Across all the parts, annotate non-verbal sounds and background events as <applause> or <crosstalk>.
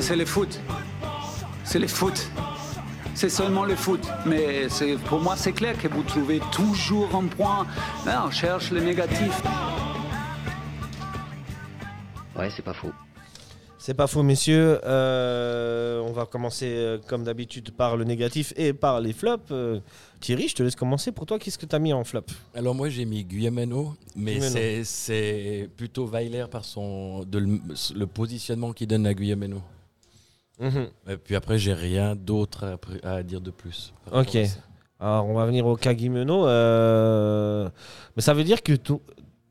C'est le foot. C'est le foot. C'est seulement le foot. Mais c'est- pour moi, c'est clair que vous trouvez toujours un point. Là, on cherche le négatif. Ouais, c'est pas faux. C'est pas faux, messieurs. Euh, on va commencer, euh, comme d'habitude, par le négatif et par les flops. Euh, Thierry, je te laisse commencer. Pour toi, qu'est-ce que tu as mis en flop? Alors moi j'ai mis Guillemeno, mais Guillemeno. c'est- plutôt Weiler par son de le, le positionnement qu'il donne à Guillemeno. Mhm. Et puis après j'ai rien d'autre à, dire de plus. Ok. Alors, on va venir au cas. Euh, Mais ça veut dire que to-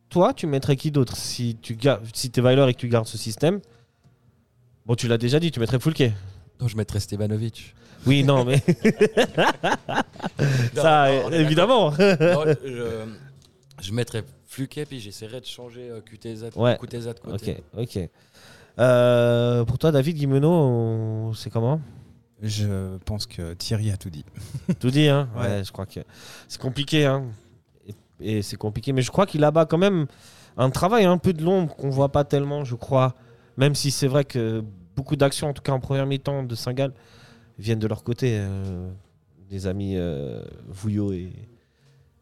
toi, tu mettrais qui d'autre si tu si es Weiler et que tu gardes ce système? Bon, tu l'as déjà dit, tu mettrais Foulke. Donc je mettrais Stevanovic. Oui, non, mais. <laughs> <laughs> ça, Non, non, évidemment. Non, je, <laughs> je mettrais Fluke puis j'essaierais de changer euh, Kuteza, Ouais. Kuteza de côté. ok, ok. Euh, pour toi, David Guimeno, c'est comment? Je pense que Thierry a tout dit. Tout dit, hein? Ouais. Ouais. je crois que c'est compliqué, hein. Et, et c'est compliqué, mais je crois qu'il a-bas quand même un travail un peu de l'ombre qu'on voit pas tellement, je crois. Même si c'est vrai que beaucoup d'actions, en tout cas en première mi-temps de Saint-Gall, viennent de leur côté, euh, des amis euh, Vouillot et,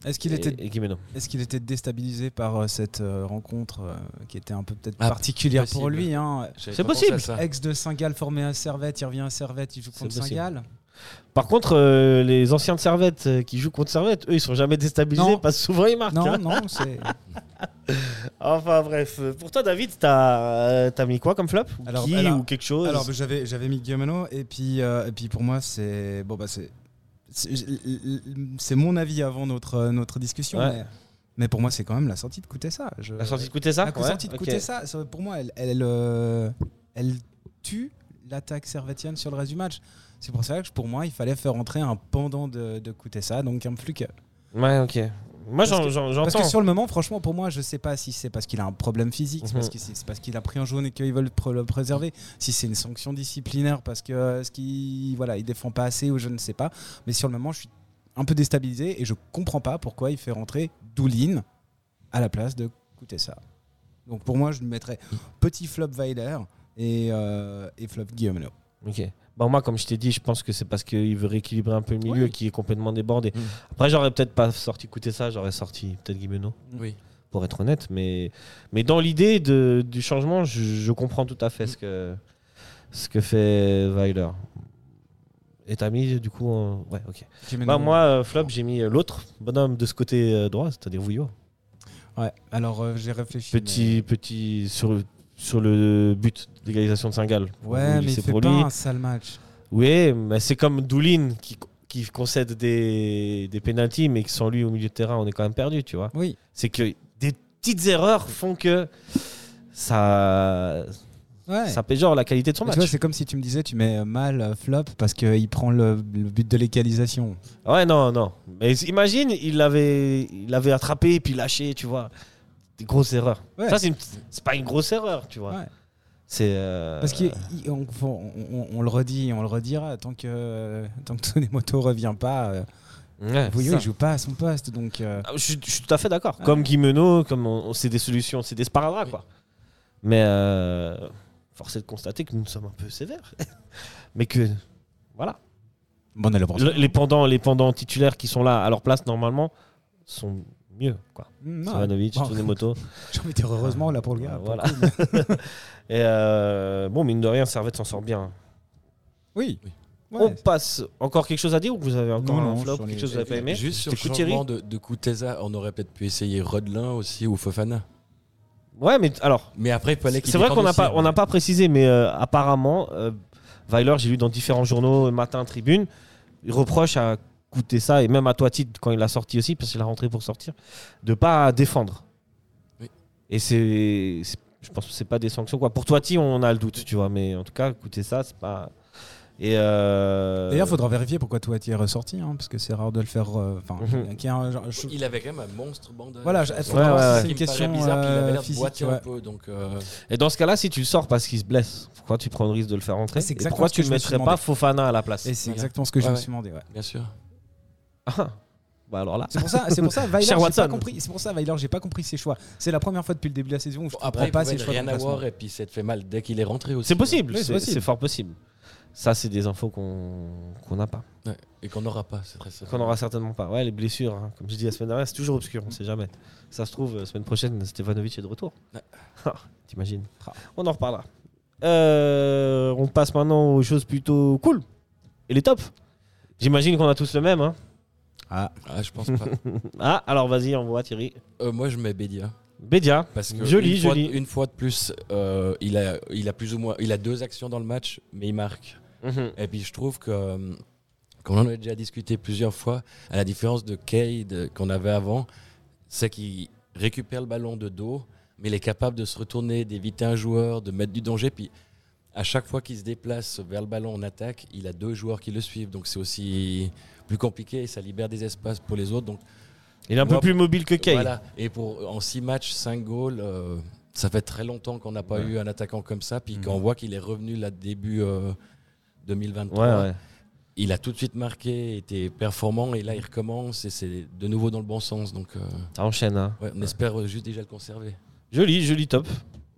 Est-ce qu'il était, et Guimeno. est-ce qu'il était déstabilisé par euh, cette rencontre euh, qui était un peu peut-être Ah, particulière pour lui hein? C'est possible. ça. Ex de Saint-Gall formé à Servette, il revient à Servette, il joue contre. Saint-Gall. Par contre, euh, les anciens de Servette euh, qui jouent contre Servette, eux, ils sont jamais déstabilisés Non. parce que souvent ils marquent. Non, hein. non, c'est. <laughs> Enfin bref, pour toi, David, t'as euh, t'as mis quoi comme flop Ou Alors, Qui alors- ou quelque chose Alors bah, j'avais j'avais mis Guillemeno et puis euh, et puis pour moi c'est bon bah c'est c'est c'est mon avis avant notre notre discussion Ouais. mais, mais pour moi c'est quand même la sortie de coûter ça. La sortie de coûter ça La Ouais, sortie de ok. ça, ça, pour moi elle elle, euh, elle tue l'attaque servétienne sur le reste du match. C'est pour ça que pour moi il fallait faire entrer un pendant de, de donc un Fluke. Ouais, ok. Moi, Parce j'en- que- j'en- Parce que j'entends. sur le moment, franchement, pour moi, je sais pas si c'est parce qu'il a un problème physique, c'est Mhm. c'est parce qu'il a pris un jaune et qu'ils veulent le préserver, si c'est une sanction disciplinaire parce que euh, ce qu'il voilà, il défend pas assez ou je ne sais pas. Mais sur le moment, je suis un peu déstabilisé et je comprends pas pourquoi il fait rentrer Doulin à la place de Koutessa. Donc pour moi, je mettrais petit flop Weiler et, euh, et flop Guillaume. Ok. Bon, moi, comme je t'ai dit, je pense que c'est parce qu'il veut rééquilibrer un peu le milieu Oui. qui est complètement débordé. Mm. Après, j'aurais peut-être pas sorti coûter ça, j'aurais sorti peut-être Guimeno, Oui. pour être honnête. Mais, mais dans l'idée du changement, je, je comprends tout à fait ce que, ce que fait Weiler. Et t'as mis du coup. Ouais, ok. Bah, moi, euh, flop, j'ai mis euh, l'autre bonhomme de ce côté euh, droit, c'est-à-dire Vouillot. ouais. Alors euh, j'ai réfléchi. Petit, petit sur, sur le but d'égalisation de Saint-Gall. Ouais, mais c'est pas lui. un sale match. Oui, mais c'est comme Doulin qui, qui concède des, des pénalties, mais que sans lui au milieu de terrain, on est quand même perdu, tu vois. Oui. C'est que des petites erreurs font que ça, Ouais. ça péjore la qualité de son Mais match. c'est comme si tu me disais tu mets mal euh, flop parce qu'il prend le, le but de l'égalisation. Ouais, non, non. Mais imagine, il l'avait il l'avait attrapé puis lâché, tu vois. Des grosses erreurs. Ouais. Ça, c'est une- c'est pas une grosse erreur, tu vois. Ouais. C'est. euh, Parce qu'on on, on- on le redit, on le redira tant que tant que Tsunemoto revient pas. Euh, ouais, il joue pas à son poste, donc. euh, Ah, Je, suis- je suis tout à fait d'accord. Ouais. Comme Guimeno, comme on, on- c'est des solutions, c'est des sparadraps, quoi. Mais euh, force est de constater que nous sommes un peu sévères. <laughs> Mais que, voilà. Bon. Le- les, pendants, les pendants titulaires qui sont là à leur place, normalement, sont mieux, quoi. Mm, non, Savanovic, bon, Tsunemoto. <laughs> J'ai envie de dire heureusement là pour le gars. Euh, pour voilà. <laughs> Et euh, bon, mine de rien, Servette s'en sort bien. oui. Oui. Ouais. On passe. Encore quelque chose à dire ou vous avez encore Non, un flop Quelque chose que vous n'avez pas aimé Juste sur le changement de, de Kuteza, on aurait peut-être pu essayer Rodelin aussi ou Fofana. Ouais, mais alors, Mais après, il fallait qu'il C'est vrai qu'on n'a pas, hein. on n'a pas précisé, mais euh, apparemment, euh, Weiler, j'ai lu dans différents journaux, matin, tribune, il reproche à coûter ça, et même à Toiti, quand il a sorti aussi, parce qu'il a rentré pour sortir, de pas défendre. Oui. Et c'est, c'est- je pense que c'est pas des sanctions. Quoi. Pour Toiti, on a le doute, tu vois, mais en tout cas, coûter ça, c'est pas. Et euh, D'ailleurs, il faudra vérifier pourquoi Touati est ressorti, hein, parce que c'est rare de le faire. euh, Enfin, Mhm. je- Il avait quand même un monstre bandage. Voilà, je- Ouais, ouais, ouais. c'est une question bizarre, puis il avait euh, l'air de physique. boiter ouais. un peu. Donc, euh, Et dans ce cas-là, si tu le sors parce qu'il se blesse, pourquoi tu prends le risque de le faire rentrer Et Pourquoi tu ne mettrais pas. Fofana à la place Et c'est Voilà. exactement ce que je Ouais, me suis demandé. ouais. bien sûr. Ah. Bah alors là. C'est pour ça, c'est pour ça, <laughs> Weiler, j'ai pas compris. C'est pour ça, Weiler, j'ai pas compris ses choix. C'est la première fois depuis le début de la saison où je Après, comprends pas ses choix. rien remplacement. avoir et puis ça te fait mal dès qu'il est rentré aussi. C'est possible, Oui, c'est c'est possible. c'est fort possible. Ça, c'est des infos qu'on qu'on n'a pas. Ouais, Et qu'on n'aura pas, c'est très ça. Qu'on n'aura certainement pas. Ouais, les blessures, hein, comme je dis la semaine dernière, c'est toujours obscur, on sait jamais. Ça se trouve, la semaine prochaine, Stefanovic est de retour. Ouais. <laughs> Ah, T'imagines On en reparlera. Euh, on passe maintenant aux choses plutôt cool. Et les tops. J'imagine qu'on a tous le même. Hein. Ah, Ah, je pense pas. <laughs> Ah, alors vas-y, envoie Thierry. Euh, moi, je mets Bédia. Bédia. Parce que Joli, une fois, joli. Une fois de plus, euh, il, a, il a plus ou moins, il a deux actions dans le match, mais il marque. Mhm. Et puis je trouve que, euh, comme on en a déjà discuté plusieurs fois, à la différence de Cade qu'on avait avant, c'est qu'il récupère le ballon de dos, mais il est capable de se retourner, d'éviter un joueur, de mettre du danger. Puis à chaque fois qu'il se déplace vers le ballon en attaque, il a deux joueurs qui le suivent. Donc c'est aussi plus compliqué et ça libère des espaces pour les autres. Donc Il est un peu plus mobile que Kay. voilà. Et pour en six matchs, cinq goals, euh, ça fait très longtemps qu'on n'a pas eu un attaquant comme ça. Puis quand on voit qu'il est revenu là début euh, 2023, Ouais, ouais. il a tout de suite marqué, était performant et là il recommence et c'est de nouveau dans le bon sens. Donc euh, Ça enchaîne. Hein. on espère euh, juste déjà le conserver. Joli, joli top.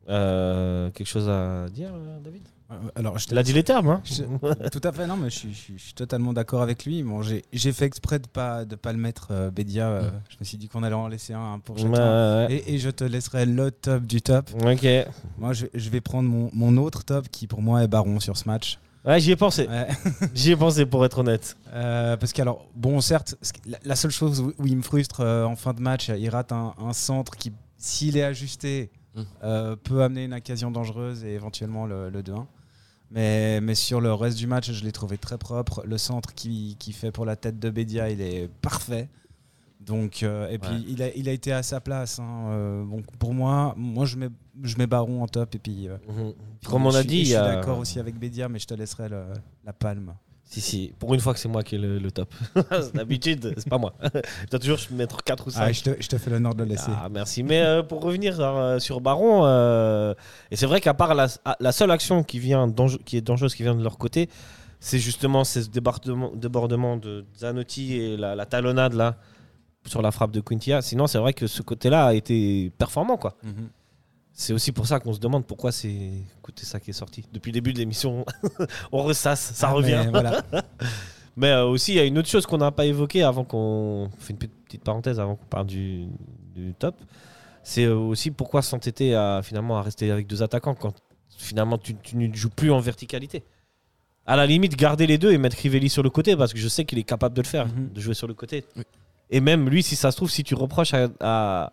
Euh, quelque chose à dire, euh, David? Euh, alors je te Il a dit les termes. Hein Je- tout à fait, non, mais je suis, je suis- je suis totalement d'accord avec lui. Bon, j'ai fait exprès de pas de pas le mettre euh, Bédia. euh, Je me suis dit qu'on allait en laisser un pour chacun. ouais, Et, et je te laisserai le top du top. Ok. Moi, je, vais prendre mon, mon autre top qui pour moi est Baron sur ce match. Ouais, j'y ai pensé. Ouais. <laughs> J'y ai pensé pour être honnête. Euh, parce que alors, bon, certes, la, la seule chose où, où il me frustre en fin de match, il rate un, un centre qui, s'il est ajusté, Euh, peut amener une occasion dangereuse et éventuellement le, le 2-1. Mais, mais sur le reste du match, je l'ai trouvé très propre. Le centre qui, qui fait pour la tête de Bédia, il est parfait. Donc, euh, et puis il, a, il a été à sa place. hein. Euh, pour moi, moi je mets, je mets Baron en top. Et puis, euh, puis Comme on a dit, je suis d'accord aussi avec Bédia, mais je te laisserai le- la palme. Si, si. Pour une fois que c'est moi qui ai le, le top. <laughs> D'habitude, c'est pas moi. <laughs> Je dois toujours mettre 4 ou 5. Ah, je, te, je te fais l'honneur de le laisser. Ah, merci. Mais euh, pour revenir euh, sur Baron, euh, et c'est vrai qu'à part la, la seule action qui, vient qui est dangereuse qui vient de leur côté, c'est justement ce débordement, débordement de Zanotti et la, la talonnade là sur la frappe de Quintia. Sinon, c'est vrai que ce côté-là a été performant. quoi. Mhm. C'est aussi pour ça qu'on se demande pourquoi c'est écoutez ça qui est sorti. Depuis le début de l'émission, <laughs> on ressasse, ça Ah, revient. mais voilà. <laughs> Mais euh, aussi, il y a une autre chose qu'on n'a pas évoquée avant qu'on. fait une petite parenthèse avant qu'on parle du, du top. C'est euh, aussi pourquoi s'entêter à, finalement, à rester avec deux attaquants quand finalement tu, tu ne joues plus en verticalité. À la limite, garder les deux et mettre Crivelli sur le côté parce que je sais qu'il est capable de le faire, Mhm. de jouer sur le côté. Oui. Et même lui, si ça se trouve, si tu reproches à, à,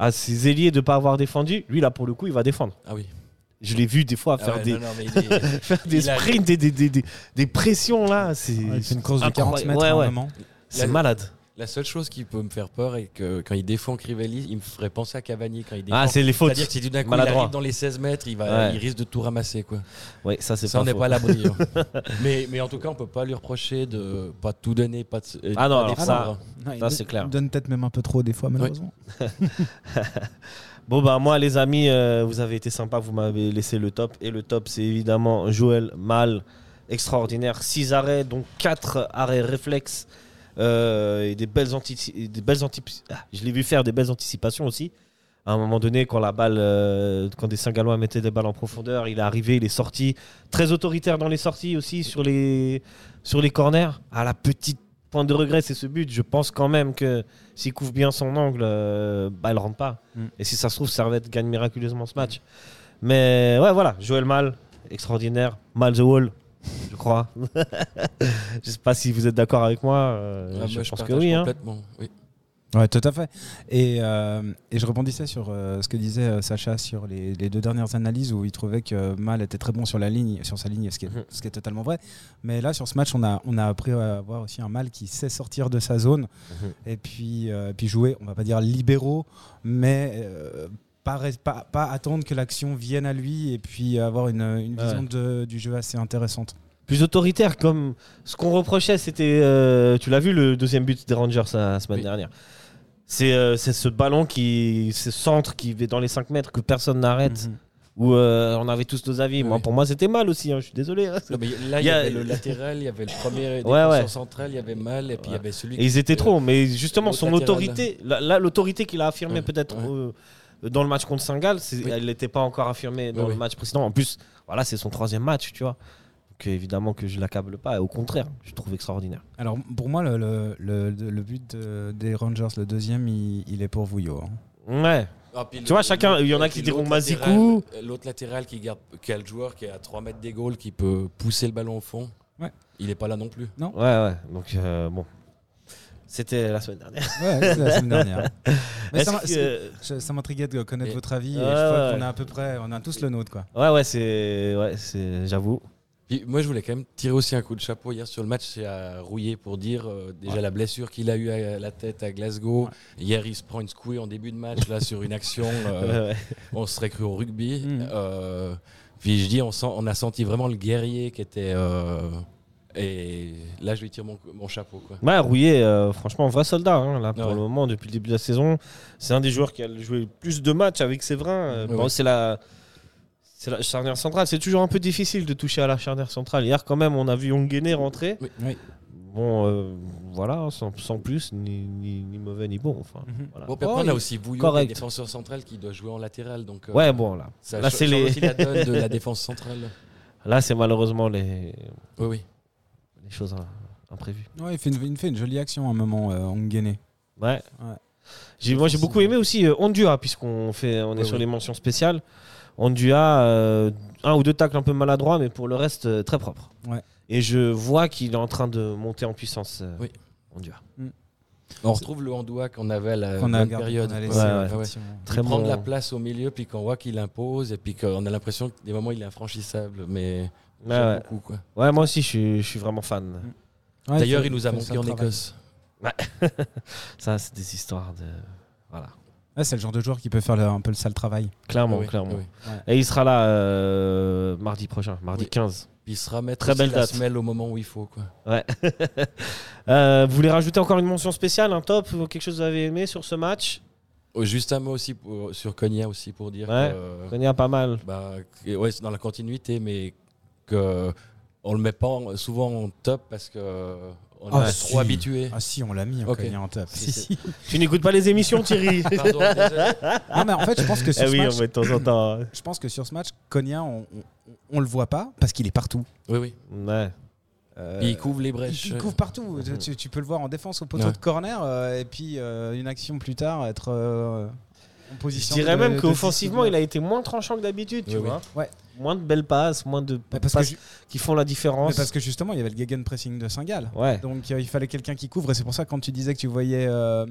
à ses ailiers de ne pas avoir défendu, lui là pour le coup, il va défendre. Ah oui. Je l'ai vu des fois Ah faire ouais, des, non, non, est- <laughs> faire des a- sprints, des, des, des, pressions là. C'est Ouais, il fait une course de 40 incroyable. mètres Ouais, c'est La- malade. La seule chose qui peut me faire peur est que quand il défend Crivelli, il me ferait penser à Cavani quand il défend. Ah, c'est les fautes. C'est-à-dire que si d'un coup il Maladroit. arrive dans les 16 mètres, il, va, Ouais. il risque de tout ramasser. Quoi. Oui, ça c'est Ça, pas on n'est pas à l'abri. hein. <laughs> mais, mais en tout cas, on peut pas lui reprocher de pas tout donner, pas de, euh, Ah non, pas alors ça- Non, il Ça, donne- c'est clair. Il donne peut-être même un peu trop des fois, malheureusement. <laughs> Bon bah moi les amis, euh, vous avez été sympas, vous m'avez laissé le top et le top c'est évidemment Joël Mal, extraordinaire, 6 arrêts dont 4 arrêts réflexes et des belles anti des belles anti ah, je l'ai vu faire des belles anticipations aussi. À un moment donné quand la balle euh, quand des Saint-Gallois mettaient des balles en profondeur, il est arrivé, il est sorti très autoritaire dans les sorties aussi sur les sur les corners. À la petite point de regret, c'est ce but. Je pense quand même que s'il couvre bien son angle, euh, bah, il rentre pas. Mm. Et si ça se trouve, Servette gagne miraculeusement ce match. Mais ouais, voilà, Joël Mal, extraordinaire. Mal the Wall, crois. <laughs> je sais pas si vous êtes d'accord avec moi. euh, Ah, je moi, pense que oui. hein. complètement. oui. Ouais, tout à fait. Et, euh, et je rebondissais sur euh, ce que disait euh, Sacha sur les, les deux dernières analyses où il trouvait que Mal était très bon sur la ligne, sur sa ligne, ce qui est, Mhm. ce qui est totalement vrai. Mais là, sur ce match, on a, on a appris à voir aussi un Mal qui sait sortir de sa zone Mhm. et puis, euh, puis jouer, on va pas dire libéraux, mais euh, pas, pas, pas attendre que l'action vienne à lui et puis avoir une, une Ouais. vision de- du jeu assez intéressante. Plus autoritaire, comme ce qu'on reprochait, c'était. euh, tu l'as vu le deuxième but des Rangers la semaine Oui. dernière. C'est euh, ce ballon qui. Ce centre qui est dans les 5 mètres que personne n'arrête. Mhm. où euh, on avait tous nos avis. Moi, oui. pour moi, c'était mal aussi. hein, je suis désolé. hein. Non, mais là, il y, avait le latéral, il y avait le premier Ouais, ouais. central, il y avait mal, et puis il y avait celui Et ils étaient trop. Mais justement, son latéral. autorité, là, l'autorité qu'il a affirmée peut-être euh, dans le match contre Saint-Gall, Oui. elle n'était pas encore affirmée dans Oui, le match précédent. En plus, voilà, c'est son troisième match, tu vois. Donc évidemment que je l'accable pas. Et au contraire, je trouve extraordinaire. Alors pour moi, le, le, le- le but de- des Rangers, le deuxième, il, il est pour Vouillot. hein. Ouais. Ah, Tu le- vois, chacun- il y en a qui diront Mazikou. L'autre latéral qui, garde, qui a le joueur qui est à 3 mètres des goals, qui peut pousser le ballon au fond. Ouais. Il n'est pas là non plus. Ouais, ouais. Donc euh, bon. C'était la semaine dernière. Ouais, la semaine dernière. <laughs> Mais ça que- ça m'intriguait de connaître Et- votre avis. Ouais, et je crois ouais. qu'on a à peu près, on a tous le nôtre, quoi. Ouais, ouais, c'est. Ouais, c'est. J'avoue. Puis moi, je voulais quand même tirer aussi un coup de chapeau hier sur le match. C'est à Rouillé pour dire euh, déjà la blessure qu'il a eue à la tête à Glasgow. Hier, il se prend une secouée en début de match là sur une action. <laughs> euh, Ouais, on serait cru au rugby. Euh, puis je dis, on, sent, on a senti vraiment le guerrier qui était. euh, et là, je lui tire mon, mon chapeau. Quoi. Ouais, Rouillet, euh, franchement, vrai soldat. hein, là, pour Ouais. le moment, depuis le début de la saison, c'est un des joueurs qui a joué le plus de matchs avec Séverin. Euh, Ouais, bon, ouais. C'est la, c'est la charnière centrale. C'est toujours un peu difficile de toucher à la charnière centrale. Hier, quand même, on a vu Onguené rentrer. Oui. Oui. Bon, euh, voilà, sans, sans plus, ni, ni, ni mauvais ni bon. Enfin, Mhm. voilà. Bon, Oh, on a aussi Bouillon, le défenseur central, qui doit jouer en latéral. Donc, euh, Ouais, bon, là, ça là, c'est les- aussi la donne de la <laughs> défense centrale. là c'est malheureusement les, Oui, oui. les choses imprévues. Ouais, il fait une, il fait une jolie action à un moment, euh, Onguené. Ouais. Moi, j'ai beaucoup aimé aussi euh, Ondua, puisqu'on fait, on est Ouais, sur ouais. les mentions spéciales. Ondua, euh, un ou deux tacles un peu maladroits, mais pour le reste, euh, très propre. Ouais. Et je vois qu'il est en train de monter en puissance, euh, Oui. Ondua. On retrouve le Handoua qu'on avait à la Qu'on a gardé, période. qu'on a laissé, Ouais, ouais, ouais. effectivement. Très prendre bon. la place au milieu, puis qu'on voit qu'il impose, et puis qu'on a l'impression que des moments il est infranchissable. Mais Ouais, j'aime ouais. beaucoup. Quoi. Ouais, moi aussi, je suis, je suis vraiment fan. Ouais, D'ailleurs, il nous a ça en travail. Écosse. <laughs> Ça, c'est des histoires de. Voilà. Ouais, c'est le genre de joueur qui peut faire le- un peu le sale travail. Clairement, Oui, clairement. oui. Et il sera là euh, mardi prochain, mardi Oui. 15. Puis il se remettre Très belle la date. semelle au moment où il faut. Quoi. <laughs> Euh, vous voulez rajouter encore une mention spéciale, un top, quelque chose que vous avez aimé sur ce match? Oh, Juste un mot aussi pour- sur Konya aussi pour dire Ouais. que, On y a pas mal. bah, que- ouais, c'est dans la continuité, mais que on le met pas en- souvent en top parce que on Ah, est si. trop habitué. Ah si, on l'a mis, Ok. Konya en top. Si, Si. <laughs> Tu n'écoutes pas les émissions, Thierry <laughs> Pardon. <laughs> Non, mais en fait, je pense que sur Eh ce match, on met de temps en temps. je pense que sur ce match, Konya, on, on, on le voit pas parce qu'il est partout. Oui, oui. Ouais. Euh, il couvre les brèches. il couvre partout. Tu, tu peux le voir en défense au poteau Ouais. de corner euh, et puis euh, une action plus tard être euh, en Je position. dirais de- même qu'offensivement, il a été moins tranchant que d'habitude, tu Oui, oui. vois. Ouais. Moins de belles passes, moins de Mais parce, que, passes qui font la différence. mais parce que justement, il y avait le gegenpressing de Saint-Gall. Ouais. Donc euh, il fallait quelqu'un qui couvre et c'est pour ça que quand tu disais que tu voyais euh,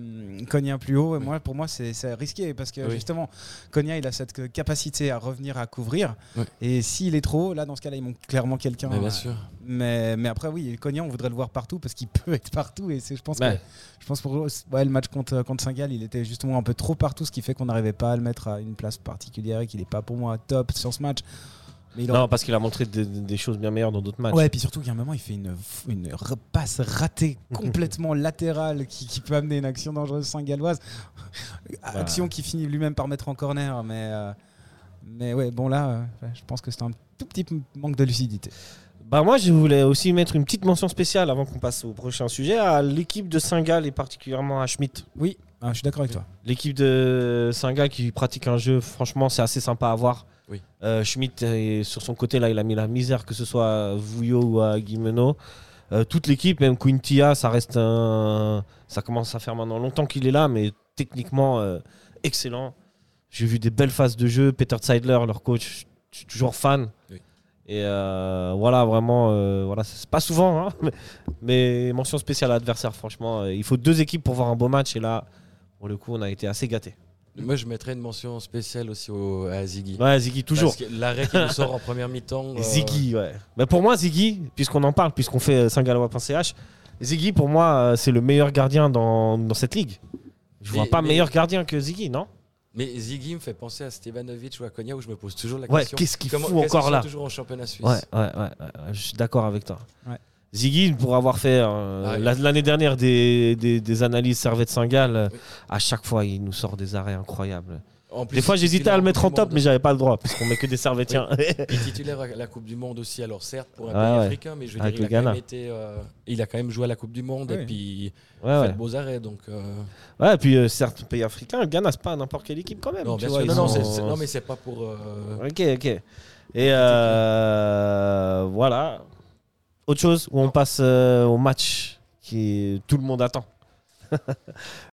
Konya plus haut, et moi pour moi c'est risqué parce que Oui. justement Konya il a cette capacité à revenir à couvrir Oui. et s'il est trop haut là dans ce cas-là il manque clairement quelqu'un. Mais bien euh, sûr. Mais, mais après oui Konya on voudrait le voir partout parce qu'il <laughs> peut être partout et c'est je pense Ouais. que je pense pour ouais, le match contre contre Saint-Gall il était justement un peu trop partout ce qui fait qu'on n'arrivait pas à le mettre à une place particulière et qu'il n'est pas pour moi top sur ce match. Mais Non, parce qu'il a montré des, des choses bien meilleures dans d'autres matchs. Ouais, et puis surtout qu'à un moment, il fait une, une repasse ratée <laughs> complètement latérale qui, qui peut amener une action dangereuse saint-galloise. Action qui finit lui-même par mettre en corner. Mais, euh, mais ouais, bon là, euh, je pense que c'est un tout petit manque de lucidité. Bah moi, je voulais aussi mettre une petite mention spéciale avant qu'on passe au prochain sujet à l'équipe de Saint-Gall et particulièrement à Schmitt. Oui, ah, je suis d'accord avec toi. L'équipe de Saint-Gall qui pratique un jeu, franchement, c'est assez sympa à voir. Oui. Euh, Schmitt, est- sur son côté, là, il a mis la misère, que ce soit à Vouillot ou à Guimeno. Euh, toute l'équipe, même Quintia, ça reste un. Ça commence à faire maintenant longtemps qu'il est là, mais techniquement, euh, excellent. J'ai vu des belles phases de jeu. Peter Zeidler, leur coach, je suis toujours fan. Oui. Et euh, voilà, vraiment, euh, voilà, c'est pas souvent, hein, <laughs> mais, mais mention spéciale à l'adversaire, franchement. Il faut deux équipes pour voir un beau match, et là, pour le coup, on a été assez gâtés. Moi, je mettrais une mention spéciale aussi au, à Ziggy. Ouais, Ziggy, toujours. Parce que l'arrêt qui nous sort en <laughs> première mi-temps. euh, Ziggy, ouais. Mais pour moi, Ziggy, puisqu'on en parle, puisqu'on fait euh, saint-gallois.ch, Ziggy, pour moi, euh, c'est le meilleur gardien dans, dans cette ligue. Je vois Mais- pas mais- meilleur gardien que Ziggy, non? Mais Ziggy me fait penser à Stevanovic ou à Konya où je me pose toujours la Ouais, question. qu'est-ce qu'il fout qu'est-ce encore là? toujours en championnat suisse? ouais, ouais, ouais, ouais, ouais, je suis d'accord avec toi. Ouais. Ziggy, pour avoir fait euh, Ah, oui. la- l'année dernière des, des, des analyses Servette Saint-Gall, euh, Oui. à chaque fois, il nous sort des arrêts incroyables. En plus, Des fois, il j'hésitais à le mettre en top, Monde. mais j'avais pas le droit, puisqu'on met que des servétiens. <laughs> Il est titulaire à la Coupe du Monde aussi, alors certes pour un pays ouais. africain, mais je veux dire, il a, quand même été, euh, il a quand même joué à la Coupe du Monde Oui. et puis Ouais, fait ouais. de beaux arrêts. Donc, euh, Ouais, et puis euh, certes, pays africains, le Ghana, c'est pas n'importe quelle équipe quand même. non, tu vois, Non, non, mais c'est pas pour. euh, Ok, ok. Et euh, voilà. Autre chose où on passe euh, au match qui tout le monde attend. <laughs>